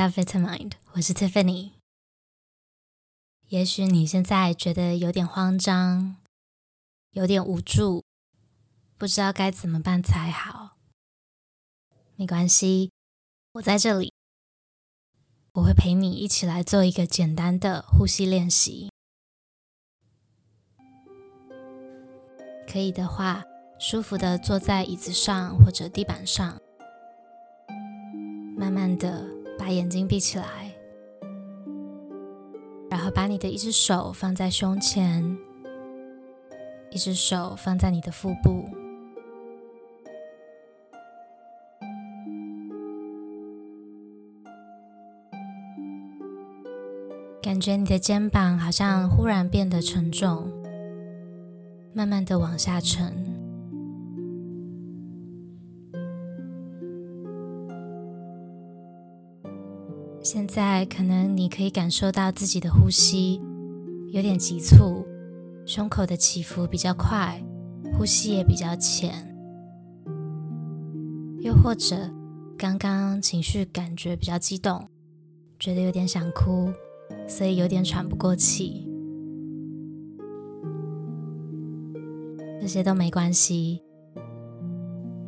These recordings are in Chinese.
到 Vitamind，我是 Tiffany。也许你现在觉得有点慌张，有点无助，不知道该怎么办才好。没关系，我在这里，我会陪你一起来做一个简单的呼吸练习。可以的话，舒服的坐在椅子上或者地板上，慢慢的把眼睛闭起来，然后把你的一只手放在胸前，一只手放在你的腹部，感觉你的肩膀好像忽然变得沉重，慢慢的往下沉。现在可能你可以感受到自己的呼吸有点急促，胸口的起伏比较快，呼吸也比较浅。又或者刚刚情绪感觉比较激动，觉得有点想哭，所以有点喘不过气。这些都没关系，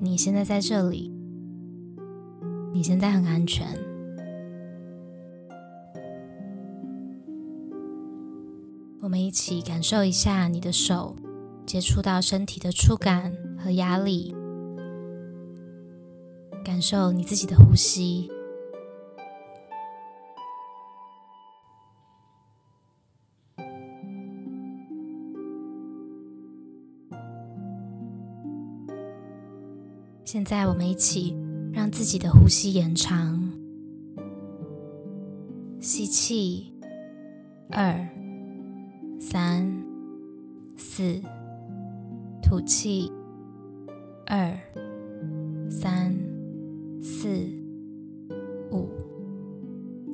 你现在在这里，你现在很安全。我们一起感受一下你的手接触到身体的触感和压力，感受你自己的呼吸。现在我们一起让自己的呼吸延长，吸气，二。三、四，吐气，二、三、四、五、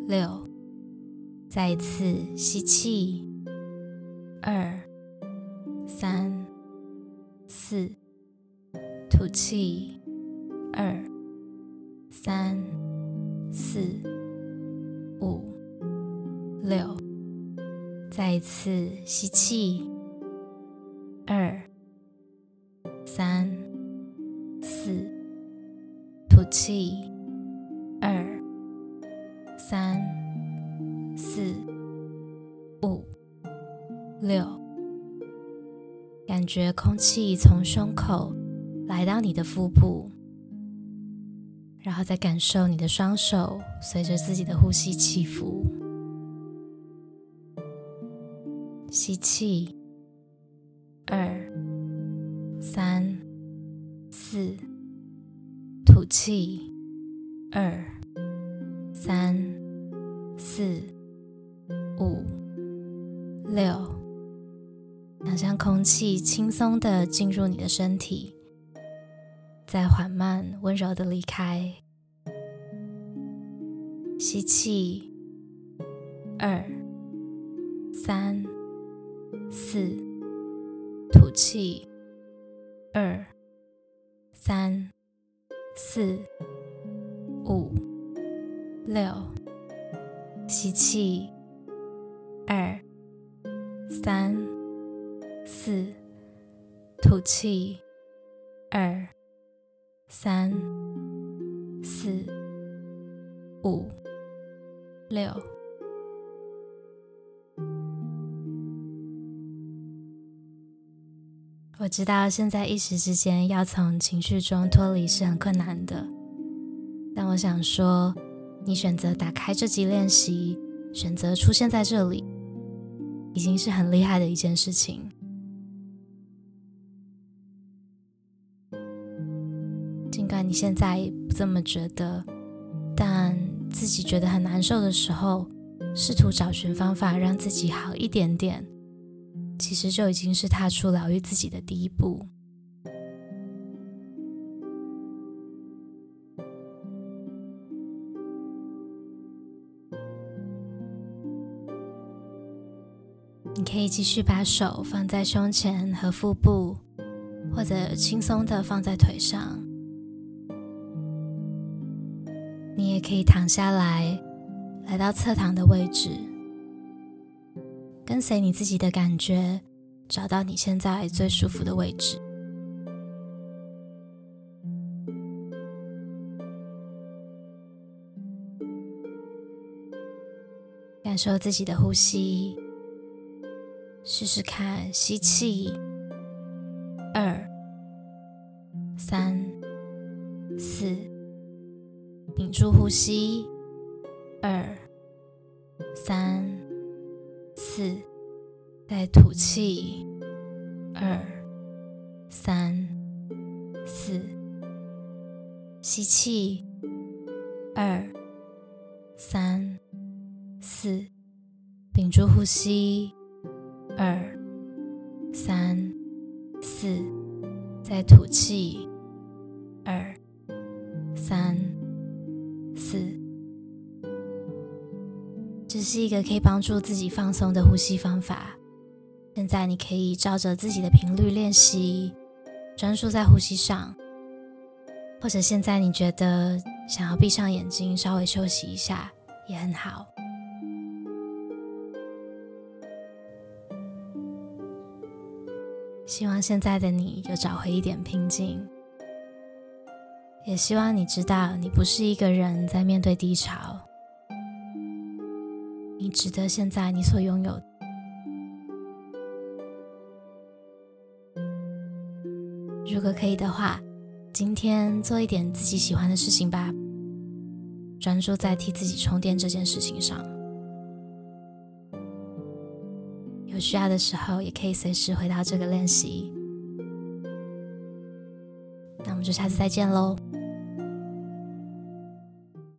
六，再一次吸气，二、三、四，吐气，二、三、四、五、六。再一次吸气，二、三、四，吐气，二、三、四、五、六。感觉空气从胸口来到你的腹部，然后再感受你的双手随着自己的呼吸起伏。吸气，二、三、四，吐气，二、三、四、五、六。想象空气轻松的进入你的身体，再缓慢温柔的离开。吸气，二、三。四，吐气，二、三、四、五、六，吸气，二、三、四，吐气，二、三、四、五、六。我知道现在一时之间要从情绪中脱离是很困难的，但我想说，你选择打开这集练习，选择出现在这里，已经是很厉害的一件事情。尽管你现在不这么觉得，但自己觉得很难受的时候，试图找寻方法让自己好一点点。其实就已经是踏出疗愈自己的第一步。你可以继续把手放在胸前和腹部，或者轻松的放在腿上。你也可以躺下来，来到侧躺的位置，跟随你自己的感觉，找到你现在最舒服的位置。感受自己的呼吸，试试看，吸气，二、三、四，屏住呼吸，二、三、四，再吐气，二、三、四，吸气，二、三。四，屏住呼吸，二、三、四，再吐气，二、三、是一个可以帮助自己放松的呼吸方法。现在你可以照着自己的频率练习，专注在呼吸上，或者现在你觉得想要闭上眼睛，稍微休息一下，也很好。希望现在的你有找回一点平静，也希望你知道你不是一个人在面对低潮，值得现在你所拥有。如果可以的话，今天做一点自己喜欢的事情吧，专注在替自己充电这件事情上。有需要的时候，也可以随时回到这个练习。那我们就下次再见喽。